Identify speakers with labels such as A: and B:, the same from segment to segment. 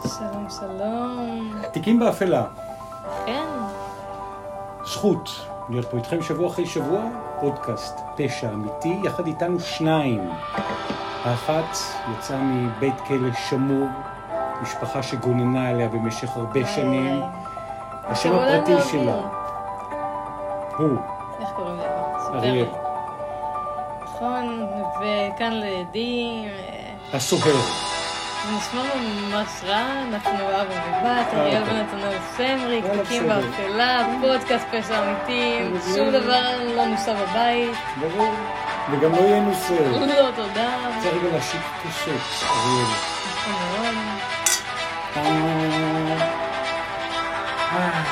A: שלום, שלום.
B: תיקים באפלה,
A: כן,
B: זכות להיות פה איתכם שבוע אחרי שבוע, פודקאסט פשע אמיתי, יחד איתנו שניים. האחת יצאה מבית כלא שמור, משפחה שגוננה עליה במשך הרבה
A: איי,
B: שנים. השם הפרטי
A: אביר.
B: שלה הוא
A: איך קוראים? ספר
B: אריאל.
A: נכון, וכאן לידי, אה,
B: הסוהר.
A: נשמע ממש רע, אנחנו אבא ובת, אריאל
B: אוקיי.
A: ונתנאל סמריק,
B: יאללה,
A: תיקים. באפלה, פודקאסט פשע אמיתי,
B: בסדר.
A: שום דבר לא נוסע בבית,
B: ברור. וגם לא יהיה נושא.
A: לא תודה,
B: צריך רגע להשיק כוסות, אריאל. אה,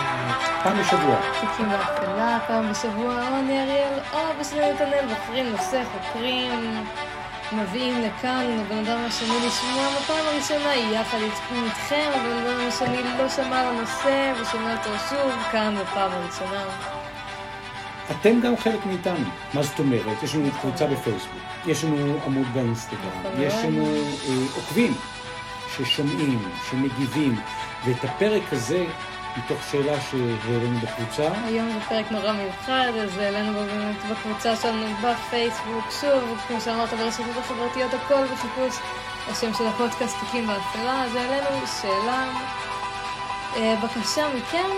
B: פעם בשבוע.
A: תיקים באפלה, פעם בשבוע, או אני אריאל, או שלי נתנאל, בוחרים נושא, חוקרים, מביאים לכאן, לבן אדם השני לשמוע בפעם הראשונה, יחד איתכם, הבן אדם השני לא שמע על הנושא, ושומע אותו שוב, כאן בפעם הראשונה.
B: אתם גם חלק מאיתנו. מה זאת אומרת? יש לנו קבוצה בפייסבוק, יש לנו עמוד באינסטגרם,
A: נכון
B: יש. לנו אה, עוקבים ששומעים, שמגיבים, ואת הפרק הזה, מתוך שאלה שהעלינו בקבוצה,
A: היום זה פרק נורא מיוחד, אז העלינו באמת בקבוצה שלנו בפייסבוק, שוב, כמו שאמרת, ברשתות החברתיות, הכל בחיפוש. השם של הפודקאסט תיקים באפלה, אז העלינו שאלה, אה, בקשה מכם,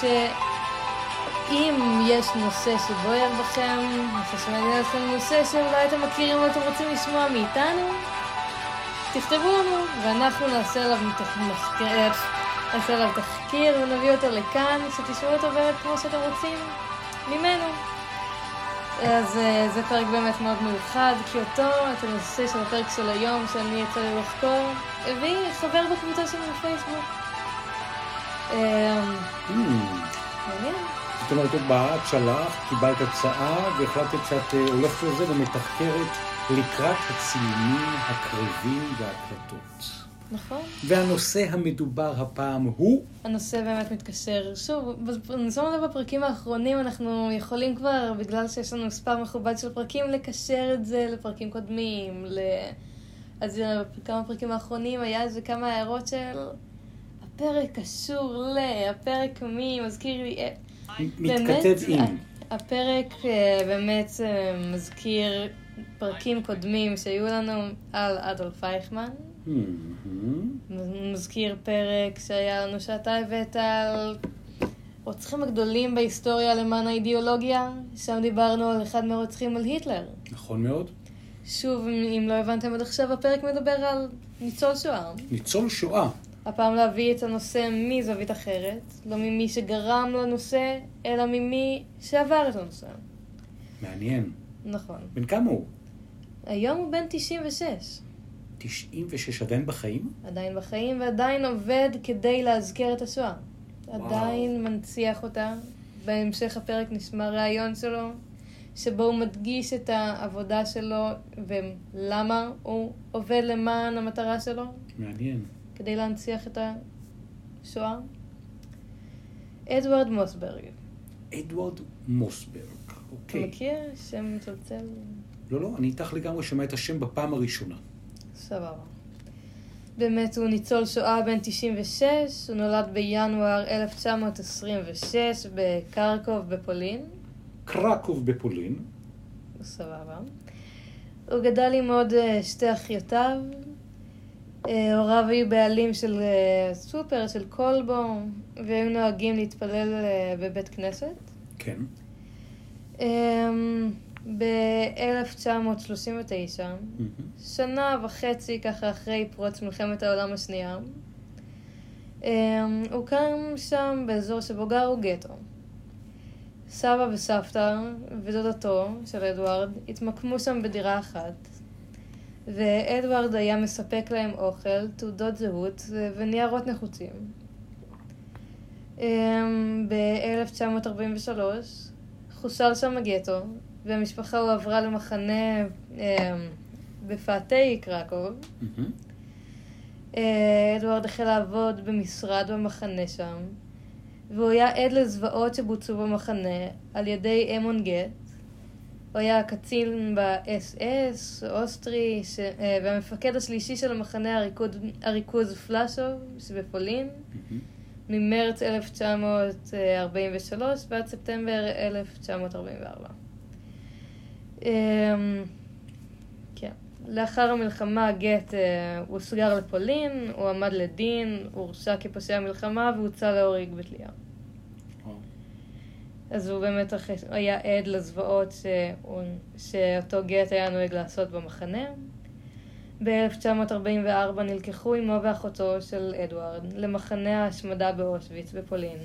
A: שאם יש נושא שבוער בכם, נושא שמעניין אתכם, נושא שאולי אתם מכירים ואתם רוצים לשמוע מאיתנו, תכתבו לנו, ואנחנו נעשה עליו מתח- מחקר, נעשה עליו תחקיר ונביא אותו לכאן, שתשמעו אותו באמת כמו שאתם רוצים ממנו. אז אה, זה פרק באמת מאוד מיוחד, כי אותו, את הנושא של הפרק של היום, שאני יצא לי לחקור, הביא חבר בקבוצה שלנו בפייסבוק. אה,
B: hmm,
A: מעניין.
B: זאת אומרת, את באה, את שלחת, קיבלת הצעה, והחלטת שאת אה, הולכת לזה ומתחקרת לקראת הצילומים הקרבים וההקלטות.
A: נכון.
B: והנושא המדובר הפעם הוא
A: הנושא באמת מתקשר. שוב, אני שמה לב בפרקים האחרונים, אנחנו יכולים כבר, בגלל שיש לנו מספר מכובד של פרקים, לקשר את זה לפרקים קודמים. ל... אז אה, בכמה פרקים האחרונים היה איזה כמה הערות של הפרק קשור ל... הפרק מי, מזכיר לי... אה,
B: מתכתב עם.
A: הפרק אה, באמת אה, מזכיר פרקים קודמים שהיו לנו על אדולף אייכמן. מזכיר פרק שהיה לנו שאתה הבאת על רוצחים הגדולים בהיסטוריה למען האידיאולוגיה, שם דיברנו על אחד מהרוצחים על היטלר.
B: נכון מאוד.
A: שוב, אם לא הבנתם עד עכשיו, הפרק מדבר על ניצול שואה.
B: ניצול שואה.
A: הפעם להביא את הנושא מזווית אחרת, לא ממי שגרם לנושא, אלא ממי שעבר את הנושא.
B: מעניין.
A: נכון.
B: בן כמה הוא?
A: היום הוא בן 96,
B: 96 עדיין בחיים?
A: עדיין בחיים ועדיין עובד כדי להזכיר את השואה. עדיין מנציח אותה. בהמשך הפרק נשמע ראיון שלו, שבו הוא מדגיש את העבודה שלו ולמה הוא עובד למען המטרה שלו,
B: מעניין.
A: כדי להנציח את השואה. אדוארד מוסברג,
B: אדוארד מוסברג.
A: אתה
B: אוקיי.
A: מכיר? שם מצלצל?
B: לא, לא, אני איתך לגמרי שומע את השם בפעם הראשונה.
A: סבבה. באמת הוא ניצול שואה בן 96, הוא נולד בינואר 1926 בקרקוב בפולין.
B: קרקוב בפולין.
A: סבבה. הוא גדל עם עוד אה, שתי אחיותיו. אה, הוריו היו בעלים של אה, סופר, של כלבו, והיו נוהגים להתפלל בבית כנסת.
B: כן.
A: ב-1939,
B: מהמם.
A: שנה וחצי ככה אחרי פרוץ מלחמת העולם השנייה, אמ, הוקם שם באזור שבו גרו גטו. סבא וסבתא ודודתו של אדוארד התמקמו שם בדירה אחת, ואדוארד היה מספק להם אוכל, תעודות זהות וניירות נחוצים. אמ, ב-1943 חוסל שם הגטו, והמשפחה הועברה למחנה אמ, בפאתי קרקוב. אה, אדוארד החל לעבוד במשרד במחנה שם, והוא היה עד לזוועות שבוצעו במחנה על ידי אמון גט, הוא היה קצין באס-אס, אוסטרי, ש... אה, והמפקד השלישי של המחנה הריכוז, הריכוז פלאשוב שבפולין,
B: מהמם.
A: ממרץ 1943 ועד ספטמבר 1944. אמ, כן. לאחר המלחמה גט אה, הוסגר לפולין, הוא עמד לדין, הוא הורשע כפושע מלחמה והוצא להורג בתלייה. אז הוא באמת היה עד לזוועות שהוא, שאותו גט היה נוהג לעשות במחנה. ב-1944 נלקחו אמו ואחותו של אדוארד למחנה ההשמדה באושוויץ בפולין.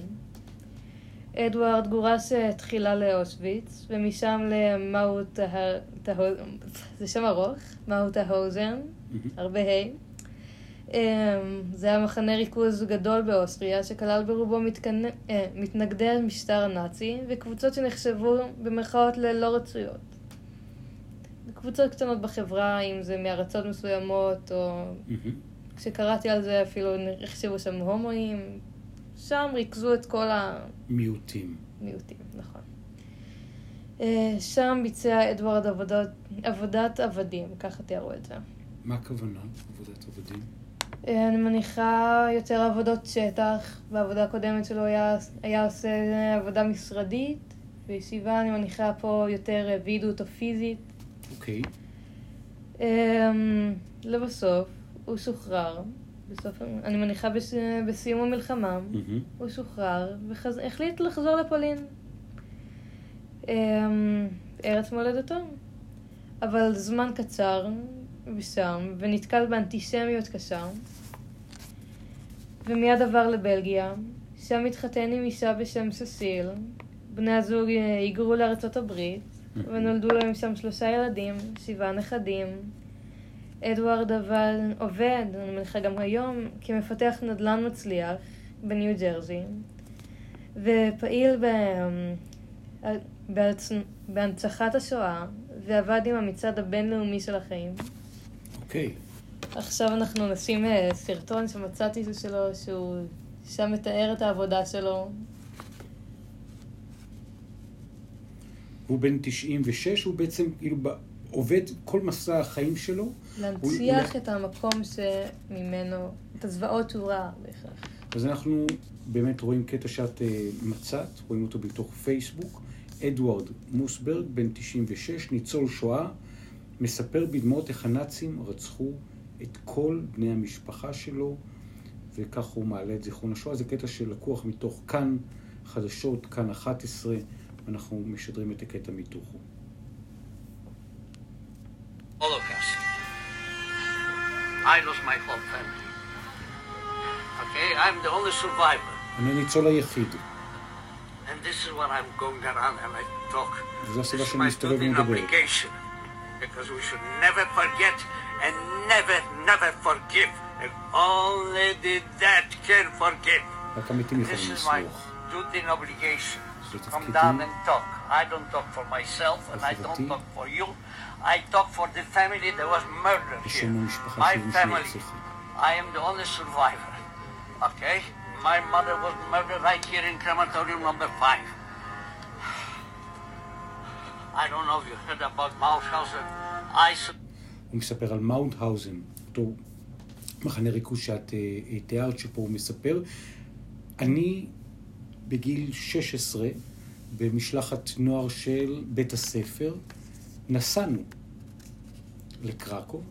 A: אדוארד גורש אה, תחילה לאושוויץ, ומשם למאוטה... זה שם ארוך, מאוטהאוזן,
B: מהמם.
A: הרבה ה'. אמ, זה היה מחנה ריכוז גדול באוסטריה, שכלל ברובו. אה, מתנגדי המשטר הנאצי, וקבוצות שנחשבו במרכאות ללא רצויות. קבוצות קטנות בחברה, אם זה מארצות מסוימות, או. כשקראתי על זה אפילו החשיבו שם הומואים. שם ריכזו את כל
B: מיעוטים.
A: המיעוטים, נכון. אה, שם ביצע אדוארד עבודות, עבודת עבדים, ככה תיארו את זה.
B: מה הכוונה, עבודת עבדים?
A: אה, אני מניחה יותר עבודות שטח. בעבודה הקודמת שלו היה, היה עושה עבודה משרדית. בישיבה אני מניחה פה יותר אה, וידאות או פיזית.
B: אוקיי.
A: אמ, לבסוף, הוא שוחרר. בסוף, אני מניחה בס, בסיום המלחמה,
B: מהמם.
A: הוא שוחרר והחליט לחזור לפולין. אמ, ארץ מולדתו. אבל זמן קצר ושם, ונתקל באנטישמיות קשה. ומיד עבר לבלגיה, שם התחתן עם אישה בשם ססיל. בני הזוג אה, היגרו לארצות הברית, ונולדו להם שם שלושה ילדים, שבעה נכדים. אדוארד אבל עובד, אני מניחה גם היום, כמפתח נדל"ן מצליח בניו ג'רזי, ופעיל ב... בהצ... בהנצחת השואה, ועבד עם המצעד הבינלאומי של החיים.
B: אוקיי.
A: עכשיו אנחנו נשים אה, סרטון שמצאתי שלו, שהוא שם מתאר את העבודה שלו.
B: הוא בן 96, הוא בעצם כאילו עובד כל מסע החיים שלו.
A: להנציח
B: הוא-
A: את המקום שממנו, את הזוועות שהוא ראה בהכרח.
B: אז אנחנו באמת רואים קטע שאת אה, מצאת, רואים אותו בתוך פייסבוק. אדוארד מוסברג, בן 96, ניצול שואה, מספר בדמעות איך הנאצים רצחו את כל בני המשפחה שלו, וכך הוא מעלה את זיכרון השואה. זה קטע שלקוח מתוך כאן חדשות, כאן 11, ואנחנו משדרים את הקטע מתוכו.
C: I lost my whole family. Okay, I'm the only survivor.
B: אני הניצול היחיד.
C: And this is what I'm going around and I talk.
B: וזו
C: This
B: הסיבה
C: is
B: שאני
C: my
B: מסתובב
C: duty and
B: ומדבר.
C: obligation. Because we should never forget and never, never forgive. And only the dead can forgive.
B: רק המתים
C: This
B: יכולים
C: is my
B: לסלוח.
C: duty and obligation.
B: זה
C: Come
B: תפקידי.
C: down and talk. I don't talk for myself and I
B: חובתי.
C: don't talk for you. I talk for the family that was murdered here.
B: בשם המשפחה
C: My
B: של מי
C: family.
B: שנרצחה.
C: I am the only survivor. Okay? My mother was murdered right here in crematorium number five. I don't know if you heard about Mauthausen. I su-
B: הוא מספר על מאונטהאוזן, אותו מחנה ריכוז שאת אה, אה, תיארת, שפה הוא מספר. אני בגיל 16, במשלחת נוער של בית הספר, נסענו לקרקוב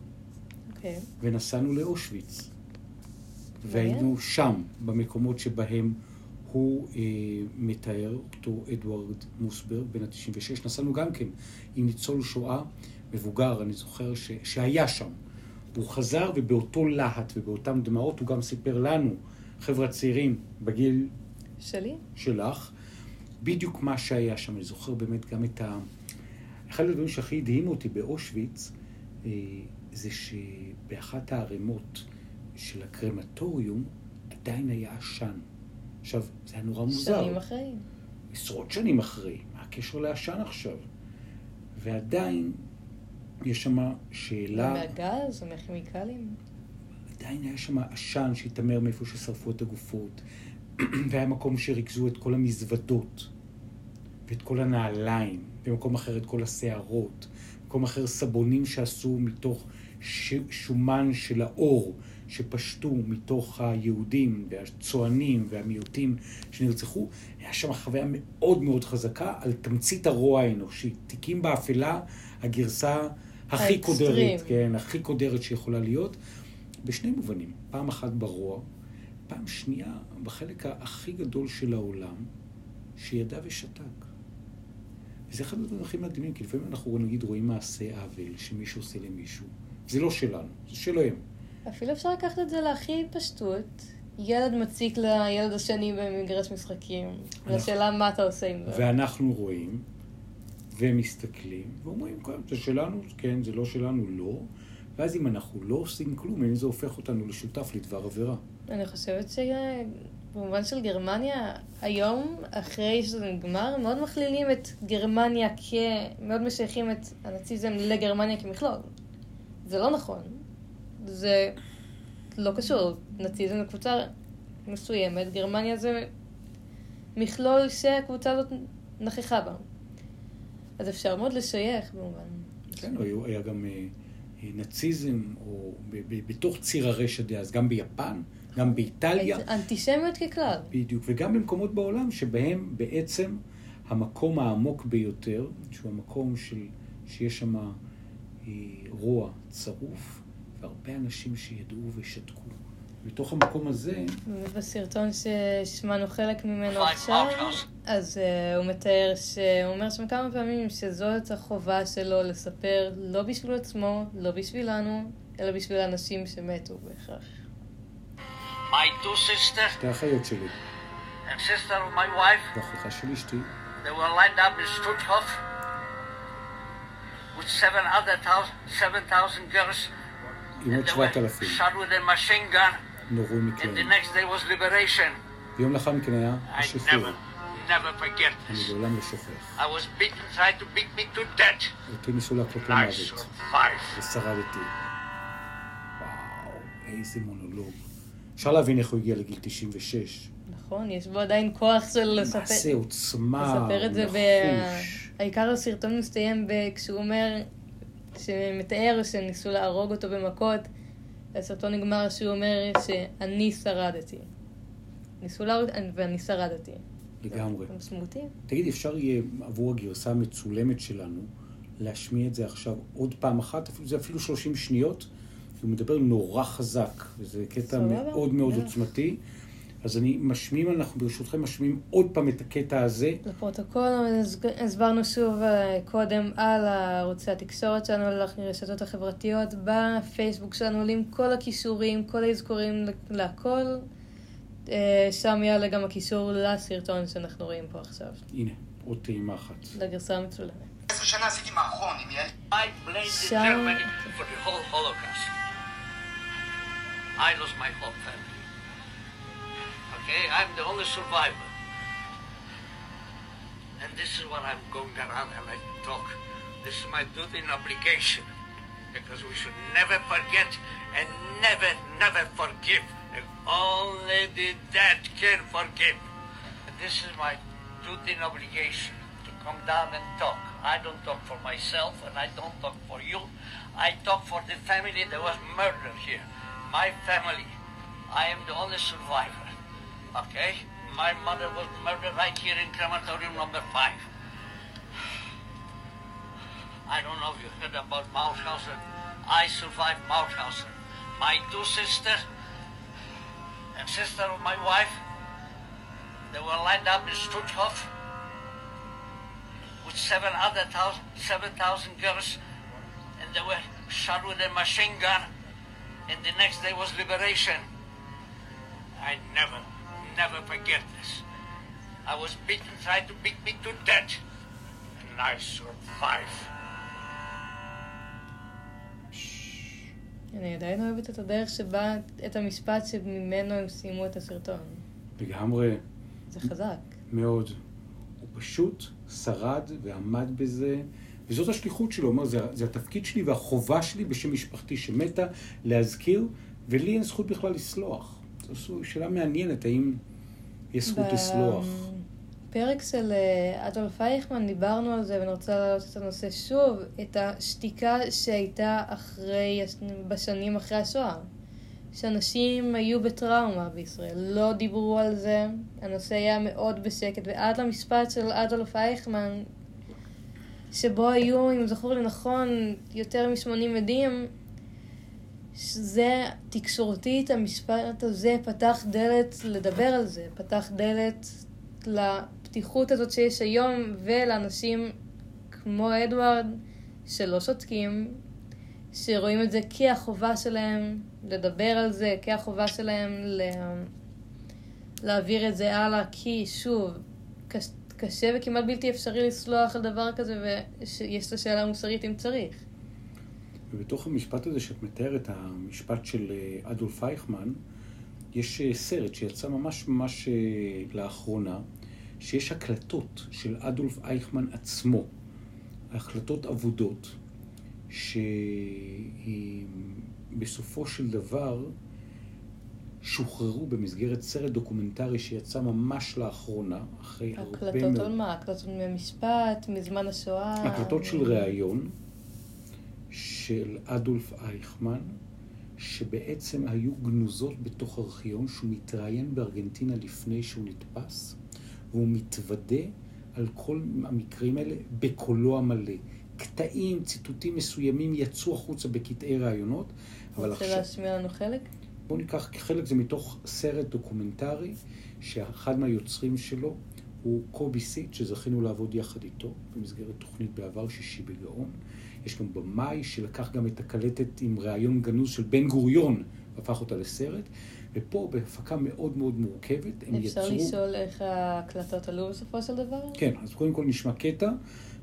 A: אוקיי.
B: ונסענו לאושוויץ.
A: מעניין.
B: והיינו שם, במקומות שבהם הוא אה, מתאר, אותו אדוארד מוסברג, בן ה-96. נסענו גם כן עם ניצול שואה מבוגר, אני זוכר, ש, שהיה שם. הוא חזר ובאותו להט ובאותן דמעות הוא גם סיפר לנו, חבר'ה צעירים בגיל
A: שלי?
B: שלך, בדיוק מה שהיה שם. אני זוכר באמת גם את ה... אחד הדברים שהכי הדהימו אותי באושוויץ, אה, זה שבאחת הערימות של הקרמטוריום עדיין היה עשן. עכשיו, זה היה נורא מוזר.
A: שנים אחרי.
B: עשרות שנים אחרי, מה הקשר לעשן עכשיו? ועדיין יש שם שאלה,
A: מהגז או מהכימיקלים?
B: עדיין היה שם עשן שהתעמר מאיפה ששרפו את הגופות, והיה מקום שריכזו את כל המזוודות ואת כל הנעליים במקום אחר את כל השערות, במקום אחר סבונים שעשו מתוך ש... שומן של האור, שפשטו מתוך היהודים והצוענים והמיעוטים שנרצחו. היה שם חוויה מאוד מאוד חזקה על תמצית הרוע האנושי. תיקים באפלה, הגרסה הכי. קודרת, כן, הכי קודרת שיכולה להיות, בשני מובנים. פעם אחת ברוע, פעם שנייה בחלק הכי גדול של העולם, שידע ושתק. וזה אחד הדברים הכי מדהימים, כי לפעמים אנחנו נגיד רואים מעשה עוול שמישהו עושה למישהו. זה לא שלנו, זה שלהם.
A: אפילו אפשר לקחת את זה להכי פשטות. ילד מציק לילד השני במגרש משחקים. והשאלה מה אתה עושה עם זה.
B: ואנחנו רואים ומסתכלים ואומרים, כן, זה שלנו, כן, זה לא שלנו, לא. ואז אם אנחנו לא עושים כלום, אין זה הופך אותנו לשותף לדבר עבירה.
A: אני חושבת שבמובן של גרמניה, היום, אחרי שזה נגמר, מאוד מכלילים את גרמניה כ... מאוד משייכים את הנאציזם לגרמניה כמכלול. זה לא נכון. זה לא קשור. נאציזם זה קבוצה מסוימת, גרמניה זה מכלול שהקבוצה הזאת נכחה בה. אז אפשר מאוד לשייך במובן.
B: כן, היה, היה גם אה, נאציזם, או בתוך ציר הרשע דאז, גם ביפן, גם באיטליה.
A: אנטישמיות ככלל.
B: בדיוק, וגם במקומות בעולם שבהם בעצם המקום העמוק ביותר, שהוא המקום של, שיש שם אה, רוע צרוף, והרבה אנשים שידעו ושתקו. בתוך המקום הזה,
A: בסרטון ששמענו חלק ממנו עכשיו. אז uh, הוא מתאר, ש... הוא אומר שם כמה פעמים שזאת החובה שלו לספר לא בשביל עצמו, לא בשבילנו, אלא בשביל האנשים שמתו בהכרח.
C: My two sisters
B: שתי האחיות שלי,
C: and sister of my wife,
B: והאחותה של אשתי,
C: they were lined up in Stutthof with seven other thousand, seven thousand girls.
B: עם עוד
C: And they
B: שבעת
C: were
B: אלפים,
C: shot with a machine gun.
B: נורו
C: And the next day was liberation.
B: ויום לאחר מכן היה
C: I
B: השחרור.
C: never, forget
B: אני
C: this.
B: לעולם לא שוכח.
C: I was beaten, tried to beat me to death.
B: אותי ניסו להכות
C: I
B: למוות,
C: survived.
B: ושרדתי. וואו, איזה מונולוג. אפשר להבין איך הוא הגיע לגיל 96.
A: נכון, יש בו עדיין כוח של לספר...
B: מעשה עוצמה,
A: לספר את זה ב...
B: נחוש.
A: העיקר הסרטון מסתיים ב... כשהוא אומר, שמתאר שניסו להרוג אותו במכות, הסרטון נגמר שהוא אומר שאני שרדתי. ניסו להרוג, ואני שרדתי.
B: לגמרי.
A: הם סמוטים.
B: תגיד, אפשר יהיה עבור הגרסה המצולמת שלנו להשמיע את זה עכשיו עוד פעם אחת, זה אפילו 30 שניות, הוא מדבר נורא חזק, וזה קטע
A: סבבה,
B: מאוד מאוד
A: בטח.
B: עוצמתי. אז אני משמיעים, אנחנו ברשותכם משמיעים עוד פעם את הקטע הזה.
A: לפרוטוקול הסברנו שוב אה, קודם על ערוצי התקשורת שלנו, על הרשתות החברתיות, בפייסבוק שלנו עולים כל הכישורים, כל האזכורים להכל. אה, שם יעלה גם הקישור לסרטון שאנחנו רואים פה עכשיו,
B: הנה, עוד טעימה אחת.
A: לגרסה המצולמת.
D: עשר
C: I lost my whole family. Okay, I'm the only survivor. And this is what I'm going around and I talk. This is my duty and obligation. Because we should never forget and never, never forgive. And only the dead can forgive. And this is my duty and obligation to come down and talk. I don't talk for myself and I don't talk for you. I talk for the family that was murdered here. My family. I am the only survivor. Okay? My mother was murdered right here in crematorium number five. I don't know if you heard about Mauthausen. I survived Mauthausen. My two sisters and sister of my wife, they were lined up in Stutthof with seven other seven thousand girls, and they were shot with a machine gun. And the next day was liberation. I never, never forget this. I was beaten, tried to beat me to death, and I survived.
A: אני עדיין אוהבת את הדרך שבה, את המשפט שממנו הם סיימו את הסרטון.
B: לגמרי,
A: זה חזק.
B: מאוד. הוא פשוט שרד ועמד בזה, וזאת השליחות שלו, הוא אומר, זה, זה התפקיד שלי והחובה שלי בשם משפחתי שמתה, להזכיר, ולי אין זכות בכלל לסלוח. זו שאלה מעניינת, האם יש זכות
A: ב-
B: לסלוח?
A: בפרק של אה, אדולף אייכמן דיברנו על זה, ואני רוצה להעלות את הנושא שוב, את השתיקה שהייתה אחרי, בשנים אחרי השואה. שאנשים היו בטראומה בישראל, לא דיברו על זה, הנושא היה מאוד בשקט, ועד למשפט של אדולף אייכמן, שבו היו, אם זכור לי נכון, יותר מ-80 עדים, שזה תקשורתית, המשפט הזה פתח דלת לדבר על זה, פתח דלת לפתיחות הזאת שיש היום, ולאנשים כמו אדוארד, שלא שותקים, שרואים את זה כהחובה שלהם לדבר על זה, כהחובה שלהם לה... להעביר את זה הלאה, כי שוב, קשה וכמעט בלתי אפשרי לסלוח על דבר כזה, ויש את השאלה המוסרית אם צריך.
B: ובתוך המשפט הזה שאת מתארת, המשפט של אה, אדולף אייכמן, יש אה, סרט שיצא ממש ממש אה, לאחרונה, שיש הקלטות של אדולף אייכמן עצמו, הקלטות אבודות, שבסופו של דבר שוחררו במסגרת סרט דוקומנטרי שיצא ממש לאחרונה, אחרי הרבה מאוד...
A: הקלטות על מה? הקלטות ממשפט, מזמן השואה?
B: הקלטות של ראיון של אדולף אייכמן, שבעצם היו גנוזות בתוך ארכיון שהוא מתראיין בארגנטינה לפני שהוא נתפס, והוא מתוודה על כל המקרים האלה בקולו המלא. קטעים, ציטוטים מסוימים יצאו החוצה בקטעי ראיונות,
A: אבל עכשיו... רוצה להשמיע לנו חלק?
B: בואו ניקח חלק, זה מתוך סרט דוקומנטרי, שאחד מהיוצרים שלו הוא קובי סיט, שזכינו לעבוד יחד איתו במסגרת תוכנית בעבר שישי בגאון. יש גם במאי שלקח גם את הקלטת עם ראיון גנוז של בן גוריון, והפך אותה לסרט. ופה, בהפקה מאוד מאוד מורכבת,
A: הם אפשר יצרו... אפשר לשאול איך ההקלטות עלו בסופו של דבר?
B: כן, אז קודם כל נשמע קטע,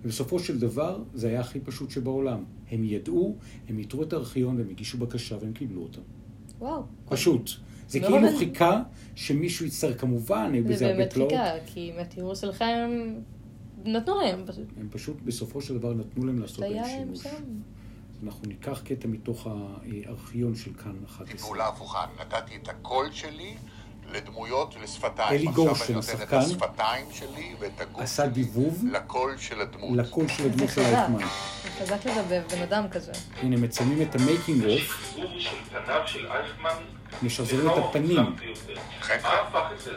B: ובסופו של דבר זה היה הכי פשוט שבעולם. הם ידעו, הם יתרו את הארכיון והם הגישו בקשה והם קיבלו אותה.
A: וואו.
B: פשוט. זה לא כאילו חיכה שמישהו יצטרך, כמובן, היו בזה הרבה
A: תלאות. זה באמת חיכה, כי מהתיאור שלכם נתנו להם פשוט.
B: הם פשוט בסופו של דבר נתנו להם לעשות בהם שימוש. שם. אנחנו ניקח קטע מתוך הארכיון של כאן 11.
E: פעולה הפוכה, נתתי את הקול שלי לדמויות ולשפתיים.
B: אלי גורשן,
E: השחקן, עכשיו אני נותן את השפתיים שלי ואת הגוף
B: עשה דיבוב
E: לקול של הדמות.
B: לקול של הדמות של אייכמן.
A: זה חזק לדבב בן אדם כזה.
B: הנה, מצלמים את ה making of. משחזרים את הפנים.
E: מה הפך את זה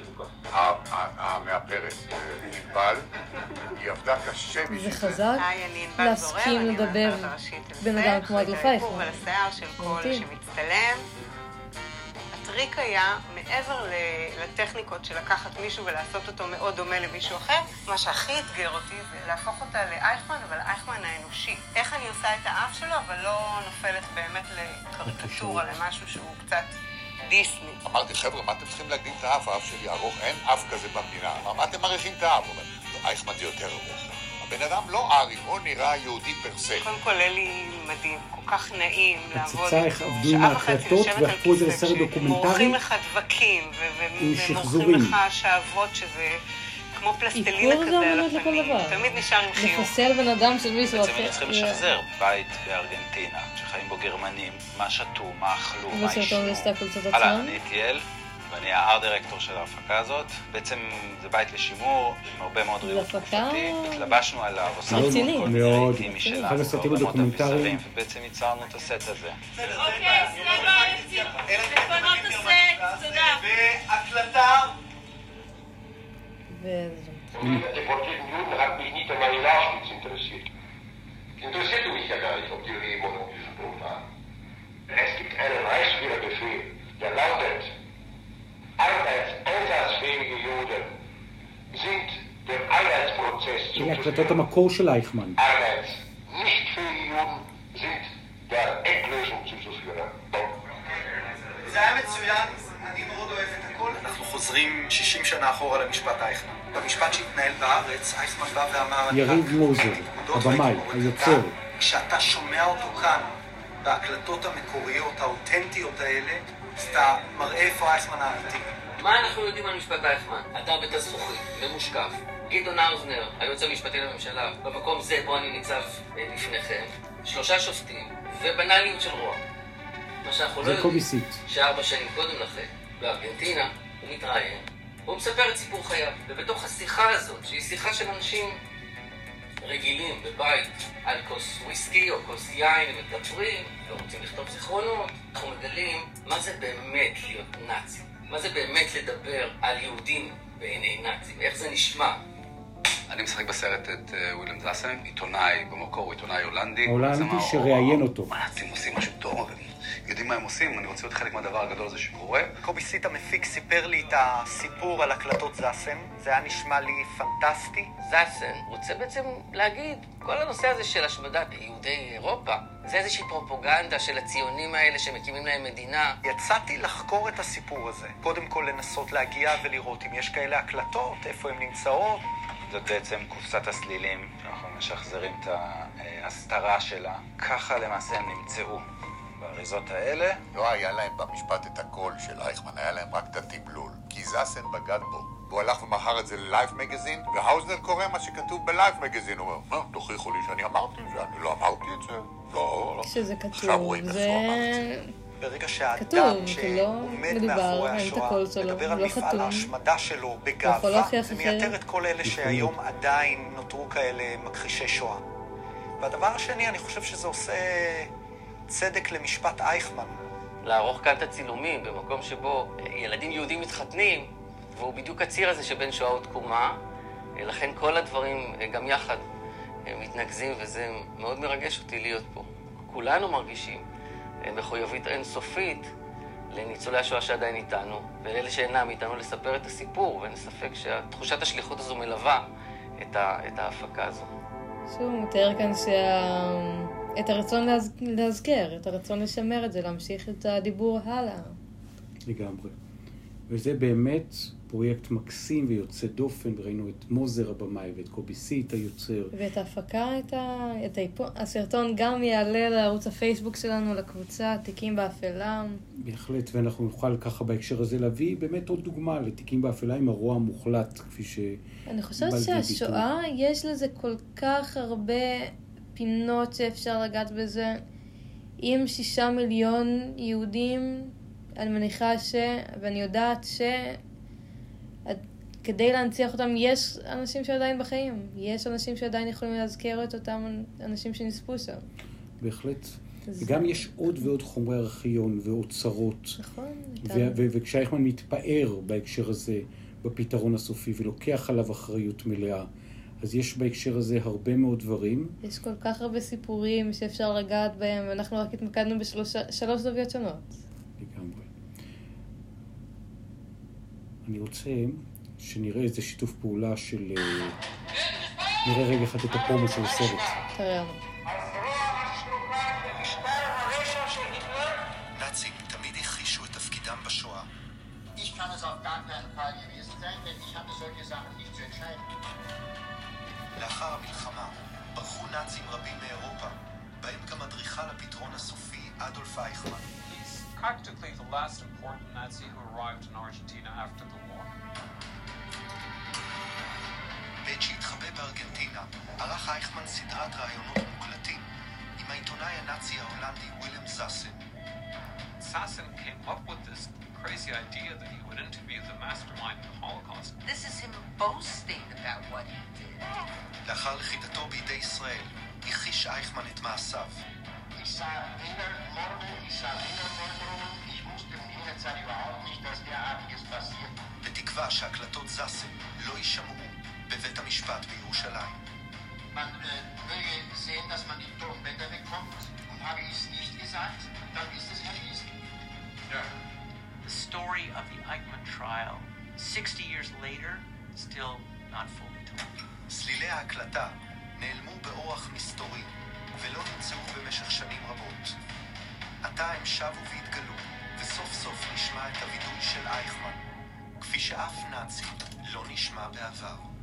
E: המאפרת, ענבל, היא עבדה קשה
A: בשביל זה. זה חזק להסכים לדבר בן אדם כמו הדלפה.
F: הטריק היה, מעבר לטכניקות של לקחת מישהו ולעשות אותו מאוד דומה למישהו אחר, מה שהכי אתגר אותי זה להפוך אותה לאייכמן, אבל אייכמן האנושי. איך אני עושה את האף שלו, אבל לא נופלת באמת לקריקטורה, למשהו שהוא קצת דיסני.
E: אמרתי, חבר'ה, מה אתם צריכים להגדיל את האף? האף שלי ארוך, אין אף כזה במדינה. מה אתם מעריכים את האף? הוא אומר, לא, אייכמן זה יותר ארוך. הבן אדם לא ארי, הוא נראה יהודי פרסה.
F: קודם כל, אלי מדהים, כל כך נעים לעבוד
B: איתו. איך עבדו עם ההקלטות והפכו את זה לסרט דוקומנטרי.
F: מורחים לך דבקים, ומורחים לך שעוות שזה... כמו פלסטלינה כזה על הפנים, תמיד נשאר עם חיוך.
A: לפסל בן אדם של מישהו אחר.
G: בעצם צריכים לשחזר בית בארגנטינה, שחיים בו גרמנים, מה שתו, מה אכלו, מה עישנו. אהלן, אני איתיאל. ואני הארט דירקטור של ההפקה הזאת. בעצם זה בית לשימור, עם הרבה מאוד ריהוט תקופתי. התלבשנו עליו,
A: הוספנו כל
B: מיני משלנו, אחד הסרטים הדוקומנטריים.
G: ובעצם ייצרנו את הסט הזה.
H: אוקיי, לפנות הסט, תודה. והקלטה.
D: Interessiert. Mich ja gar nicht, ob die leben oder ob die so dumm waren. Es gibt einen Reichsführerbefehl, der lautet, arbeitseinsatzfähige Juden sind dem Arbeitsprozess
B: הנה הקלטות המקור של אייכמן.
D: arbeitsnichtfähige Juden sind der Endlösung zuzuführen.
H: זה היה מצוין, אני מאוד אוהב את הכל. אנחנו חוזרים 60 שנה אחורה למשפט אייכמן. במשפט שהתנהל בארץ, אייכמן בא ואמר...
B: יריב מוזר, הבמאי, היוצר.
H: כשאתה שומע אותו כאן, בהקלטות המקוריות, האותנטיות האלה, אז אתה מראה איפה אייכמן האמיתי.
I: מה אנחנו יודעים על משפט אייכמן? אתר בית הזכוכית, ממושקף. גדעון האוזנר, היועץ המשפטי לממשלה, במקום זה בו אני ניצב אה, לפניכם. שלושה שופטים, ובנאליות של רוע. מה שאנחנו לא יודעים, שארבע שנים קודם לכן, בארגנטינה, הוא מתראיין, הוא מספר את סיפור חייו, ובתוך השיחה הזאת, שהיא שיחה של אנשים רגילים בבית על כוס וויסקי או כוס יין, הם מדברים, ורוצים לכתוב זיכרונות, אנחנו מגלים מה זה באמת להיות נאצי, מה זה באמת לדבר על יהודים בעיני נאצים, איך זה נשמע.
J: אני משחק בסרט את אה, וויליאם זאסן, עיתונאי במקור, הוא עיתונאי הולנדי.
B: הולנדי שראיין אותו.
J: הנאצים עושים משהו טוב, יודעים מה הם עושים, אני רוצה להיות חלק מהדבר הגדול הזה שקורה.
H: קובי סיט המפיק סיפר לי את הסיפור על הקלטות זאסן, זה היה נשמע לי פנטסטי.
I: זאסן רוצה בעצם להגיד, כל הנושא הזה של השמדת יהודי אירופה, זה איזושהי פרופוגנדה של הציונים האלה שמקימים להם מדינה.
H: יצאתי לחקור את הסיפור הזה. קודם כל לנסות להגיע ולראות אם יש כאלה הקלטות, איפה הן נמצאות.
G: זאת בעצם קופסת הסלילים, אנחנו משחזרים את ההסתרה שלה. ככה למעשה הם נמצאו. באריזות האלה.
E: לא היה להם במשפט את הקול של אייכמן, היה להם רק את התמלול. כי זאסן בגד בו. והוא הלך ומכר את זה ללייף מגזין, והאוזנר קורא מה שכתוב בלייף מגזין. הוא אומר, מה, תוכיחו לי שאני אמרתי את זה, אני לא אמרתי את זה. לא, לא.
A: שזה כתוב, זה...
H: ברגע שהאדם שעומד מאחורי השואה מדבר על מפעל ההשמדה שלו בגאווה, זה מייתר את כל אלה שהיום עדיין נותרו כאלה מכחישי שואה. והדבר השני, אני חושב שזה עושה צדק למשפט אייכמן.
I: לערוך כאן את הצילומים במקום שבו ילדים יהודים מתחתנים, והוא בדיוק הציר הזה שבין שואה ותקומה, לכן כל הדברים גם יחד מתנקזים, וזה מאוד מרגש אותי להיות פה. כולנו מרגישים מחויבות אינסופית לניצולי השואה שעדיין איתנו, ולאלה שאינם איתנו לספר את הסיפור, ואין ספק שתחושת השליחות הזו מלווה את, ההפקה הזו.
A: שוב, הוא מתאר כאן שה... את הרצון להז... להזכר, את הרצון לשמר את זה, להמשיך את הדיבור הלאה.
B: לגמרי. וזה באמת פרויקט מקסים ויוצא דופן, וראינו את מוזר הבמאי ואת קובי סיט היוצר.
A: ואת ההפקה, את, ה... את היפו... הסרטון גם יעלה לערוץ הפייסבוק שלנו, לקבוצה, תיקים באפלה.
B: בהחלט, ואנחנו נוכל ככה בהקשר הזה להביא באמת עוד דוגמה לתיקים באפלה עם הרוע המוחלט, כפי ש...
A: אני חושבת שהשואה, יש לזה כל כך הרבה פינות שאפשר לגעת בזה. עם שישה מיליון יהודים, אני מניחה ש... ואני יודעת ש... כדי להנציח אותם, יש אנשים שעדיין בחיים. יש אנשים שעדיין יכולים להזכיר את אותם אנשים שנספו שם.
B: בהחלט. זה... וגם יש עוד ועוד חומרי ארכיון ואוצרות.
A: נכון.
B: וכשאייכמן מתפאר בהקשר הזה, בפתרון הסופי, ולוקח עליו אחריות מלאה, אז יש בהקשר הזה הרבה מאוד דברים.
A: יש כל כך הרבה סיפורים שאפשר לגעת בהם, ואנחנו רק התמקדנו בשלוש זוויות שונות.
B: לגמרי. אני רוצה שנראה איזה שיתוף פעולה של... אה, נראה רגע אחד את הפרומו של הסרט.
A: תראה.
H: לאחר המלחמה ברחו נאצים רבים מאירופה, בהם גם אדריכל הפתרון הסופי אדולף אייכמן.
K: practically the last important Nazi who arrived in Argentina after the war.
H: בעת שהתחבא בארגנטינה, ערך אייכמן סדרת ראיונות מוקלטים עם העיתונאי הנאצי ההולנדי וויליאם זאסן.
K: Sasson came up with this crazy idea that he would interview the mastermind of the Holocaust.
L: This is him boasting about what he did.
H: לאחר לכידתו בידי ישראל, הכחיש אייכמן את מעשיו. בתקווה שהקלטות זאסן לא יישמעו בבית המשפט בירושלים.
L: The story of the Eichmann trial, 60 years later, still not fully told.
H: צלילי ההקלטה נעלמו באורח מסתורי ולא נמצאו במשך שנים רבות. עתה הם שבו והתגלו, וסוף סוף נשמע את הווידוי של אייכמן, כפי שאף נאצי לא נשמע בעבר.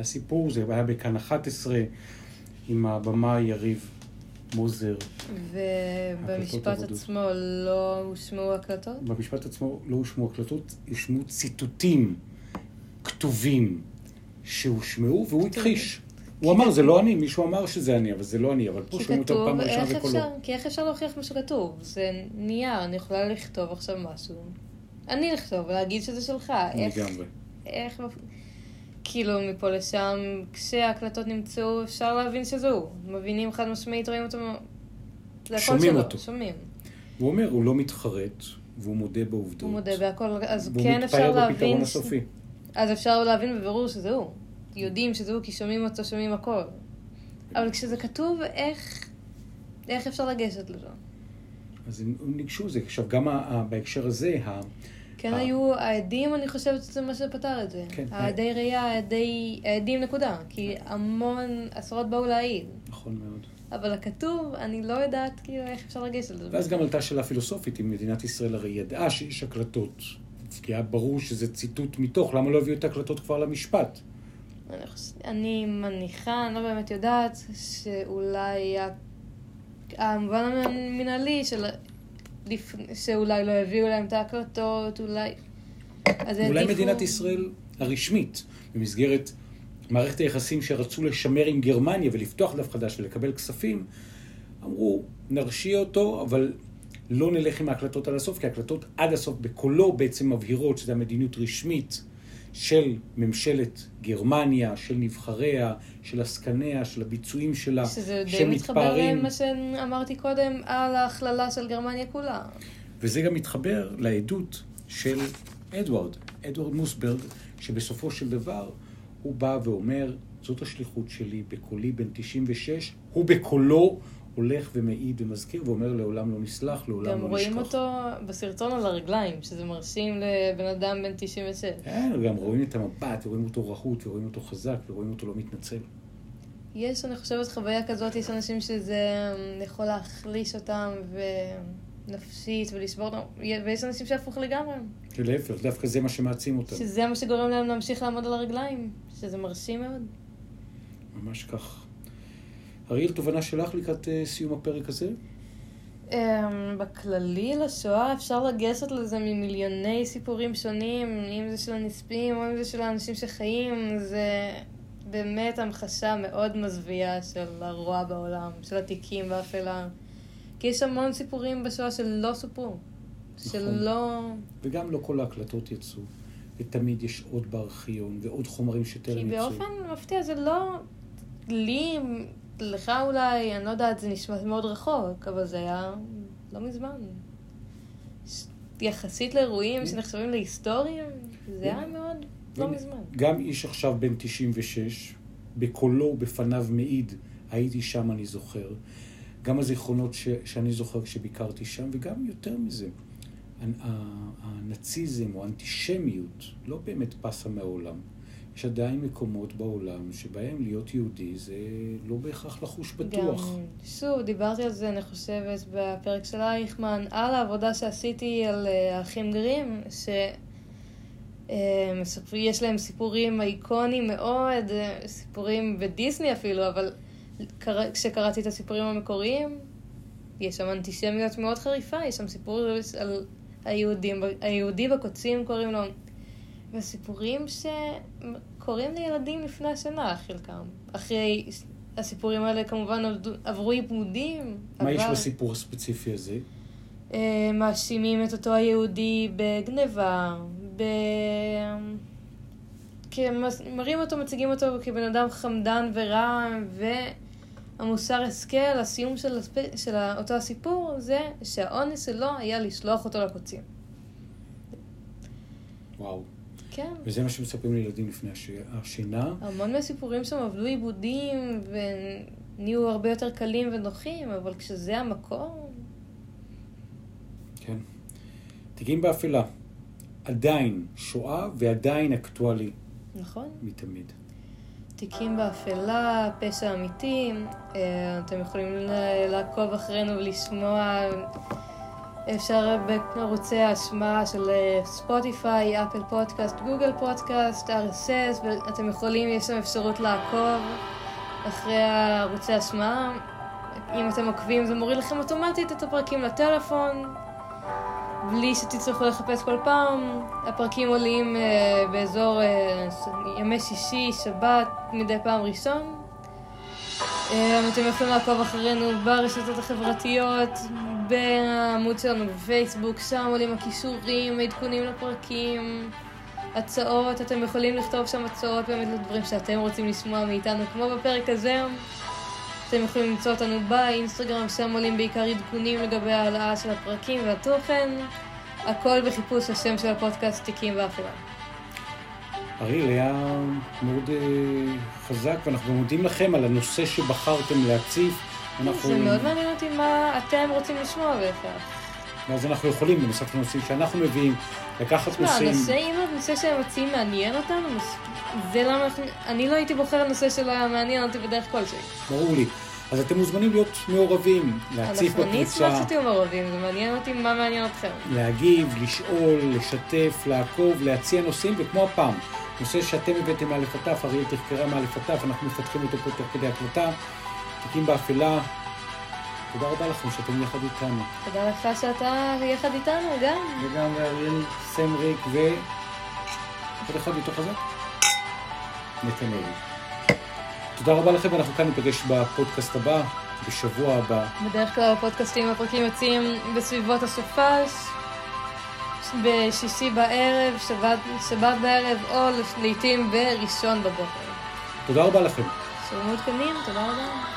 B: הסיפור זה היה בכאן 11 עם הבמאי יריב מוזר.
A: ובמשפט עצמו לא הושמעו הקלטות?
B: במשפט עצמו לא הושמעו הקלטות, הושמעו ציטוטים כתובים. שהושמעו, והוא הכחיש. הוא אמר, זה לא אני, מישהו אמר שזה אני, אבל זה לא אני, אבל פה שומעים אותו פעם ראשונה וקולו.
A: כי איך אפשר להוכיח מה שכתוב? זה נייר, אני יכולה לכתוב עכשיו משהו. אני לכתוב ולהגיד שזה שלך.
B: לגמרי.
A: איך... כאילו, מפה לשם, כשההקלטות נמצאו, אפשר להבין שזה הוא. מבינים חד משמעית, רואים אותו...
B: שומעים אותו.
A: שומעים.
B: הוא אומר, הוא לא מתחרט, והוא מודה בעובדות.
A: הוא מודה בהכל, אז כן אפשר להבין...
B: והוא מתפאר בפתרון הסופי.
A: אז אפשר להבין בבירור שזה הוא. יודעים שזה הוא כי שומעים אותו, שומעים הכל. אבל כשזה כתוב, איך, איך אפשר לגשת לזה?
B: אז הם ניגשו זה. עכשיו, גם בהקשר הזה,
A: כן היו העדים, אני חושבת שזה מה שפתר את זה. כן. העדי ראייה, העדים נקודה. כי המון, עשרות באו להעיד.
B: נכון מאוד.
A: אבל הכתוב, אני לא יודעת כאילו איך אפשר לגשת לזה.
B: ואז גם עלתה שאלה פילוסופית, אם מדינת ישראל הרי ידעה שיש הקלטות. כי היה ברור שזה ציטוט מתוך, למה לא הביאו את ההקלטות כבר למשפט?
A: אני מניחה, אני לא באמת יודעת, שאולי המובן המנהלי של... שאולי לא הביאו להם את ההקלטות, אולי...
B: אולי מדינת ישראל הרשמית, במסגרת מערכת היחסים שרצו לשמר עם גרמניה ולפתוח דף חדש ולקבל כספים, אמרו, נרשיע אותו, אבל לא נלך עם ההקלטות עד הסוף, כי ההקלטות עד הסוף בקולו בעצם מבהירות שזו המדיניות רשמית של ממשלת גרמניה, של נבחריה, של עסקניה, של הביצועים שלה,
A: שזה די מתחבר למה שאמרתי קודם על ההכללה של גרמניה כולה.
B: וזה גם מתחבר לעדות של אדוארד, אדוארד מוסברג, שבסופו של דבר הוא בא ואומר, זאת השליחות שלי בקולי בן 96, הוא בקולו הולך ומעיד ומזכיר ואומר לעולם לא נסלח, לעולם לא נשכח.
A: גם רואים אותו בסרטון על הרגליים, שזה מרשים לבן אדם בן 96.
B: כן, גם רואים את המבט, ורואים אותו רהוט, ורואים אותו חזק, ורואים אותו לא מתנצל.
A: יש, אני חושבת, חוויה כזאת, יש אנשים שזה יכול להחליש אותם, ונפשית, ולשבור אותם, ויש אנשים שהפוך לגמרי.
B: להפך, דווקא זה מה שמעצים אותם.
A: שזה מה שגורם להם להמשיך לעמוד על הרגליים, שזה מרשים מאוד.
B: ממש כך. אריאל, תובנה שלך לקראת אה, סיום הפרק הזה?
A: Um, בכללי לשואה אפשר לגשת לזה ממיליוני סיפורים שונים, אם זה של הנספים או אם זה של האנשים שחיים, זה באמת המחשה מאוד מזוויעה של הרוע בעולם, של התיקים באפלה. כי יש המון סיפורים בשואה שלא סופרו, נכון. שלא...
B: וגם לא כל ההקלטות יצאו, ותמיד יש עוד בארכיון ועוד חומרים שטרם יצאו.
A: כי באופן מפתיע זה לא... לי לך אולי, אני לא יודעת, זה נשמע מאוד רחוק, אבל זה היה לא מזמן. יחסית לאירועים שנחשבים להיסטוריים, זה היה מאוד לא מזמן.
B: גם איש עכשיו בן 96, בקולו, בפניו מעיד, הייתי שם, אני זוכר. גם הזיכרונות ש, שאני זוכר כשביקרתי שם, וגם יותר מזה. הנאציזם או האנטישמיות לא באמת פסה מהעולם. יש עדיין מקומות בעולם שבהם להיות יהודי זה לא בהכרח לחוש בטוח.
A: גם, שוב, דיברתי על זה, אני חושבת, בפרק של אייכמן, על העבודה שעשיתי על אה, האחים גרים, שיש להם סיפורים אייקונים מאוד, אה, סיפורים בדיסני אפילו, אבל כשקראתי את הסיפורים המקוריים, יש שם אנטישמיות מאוד חריפה, יש שם סיפור על היהודים, היהודי בקוצים קוראים לו וסיפורים שקורים לילדים לפני השנה, חלקם. אחרי הסיפורים האלה כמובן עברו עיבודים.
B: מה עבר... יש בסיפור הספציפי הזה?
A: אה, מאשימים את אותו היהודי בגניבה, ב... מראים אותו, מציגים אותו כבן אדם חמדן ורע, והמוסר השכל, הסיום של, הספ... של אותו הסיפור, זה שהאונס שלו היה לשלוח אותו לקוצים.
B: וואו.
A: כן.
B: וזה מה שמספרים לילדים לפני השינה.
A: המון מהסיפורים שם עבדו עיבודים ונהיו הרבה יותר קלים ונוחים, אבל כשזה המקור...
B: כן. תיקים באפלה. עדיין שואה ועדיין אקטואלי.
A: נכון.
B: מתמיד.
A: תיקים באפלה, פשע אמיתי, אה, אתם יכולים לעקוב אחרינו ולשמוע אפשר בערוצי ההשמעה של אה, ספוטיפיי, אפל פודקאסט, גוגל פודקאסט, RSS, ואתם יכולים, יש שם אפשרות לעקוב אחרי ערוצי ההשמעה. אם אתם עוקבים זה מוריד לכם אוטומטית את הפרקים לטלפון, בלי שתצטרכו לחפש כל פעם. הפרקים עולים uh, באזור uh, ימי שישי, שבת, מדי פעם ראשון. Uh, אתם יכולים לעקוב אחרינו ברשתות החברתיות, בעמוד שלנו בפייסבוק, שם עולים הכישורים, העדכונים לפרקים, הצעות, אתם יכולים לכתוב שם הצעות באמת לדברים שאתם רוצים לשמוע מאיתנו, כמו בפרק הזה. אתם יכולים למצוא אותנו באינסטגרם, שם עולים בעיקר עדכונים לגבי העלאה של הפרקים והתוכן. הכל בחיפוש השם של הפודקאסט תיקים ואפלה.
B: אריאל היה מאוד uh, חזק, ואנחנו מודים לכם על הנושא שבחרתם להציף.
A: אנחנו... זה מאוד מעניין אותי מה אתם רוצים לשמוע בהכרח.
B: ואז אנחנו יכולים, בנוסף לנושאים שאנחנו מביאים, לקחת נושאים...
A: הנושא, אם הנושא שהם מציעים מעניין אותנו, זה למה אנחנו... אני לא הייתי בוחר נושא שלא היה מעניין אותי בדרך כלשהי.
B: ברור לי. אז אתם מוזמנים להיות מעורבים, להציף בקבוצה.
A: אני אשמח שתהיו מעורבים, זה מעניין אותי מה מעניין אתכם.
B: להגיב, לשאול, לשתף, לעקוב, להציע נושאים, וכמו הפעם, נושא שאתם הבאתם מאלף עד תף, אריאל תחקרה מאלף עד תף, אנחנו מפתחים אותו פה תוך כדי הקלטה. תיקים באפלה. תודה רבה לכם שאתם יחד איתנו.
A: תודה לך שאתה יחד איתנו גם.
B: וגם אריאל סמריק ו... עוד אחד מתוך הזה? נתנאל. תודה רבה לכם, ואנחנו כאן ניפגש בפודקאסט הבא, בשבוע הבא.
A: בדרך כלל הפודקאסטים הפרקים יוצאים בסביבות הסופש, בשישי בערב, שבת, שבת בערב, או לעיתים בראשון בבוקר.
B: תודה רבה לכם.
A: שיהיו מעודכנים, תודה רבה.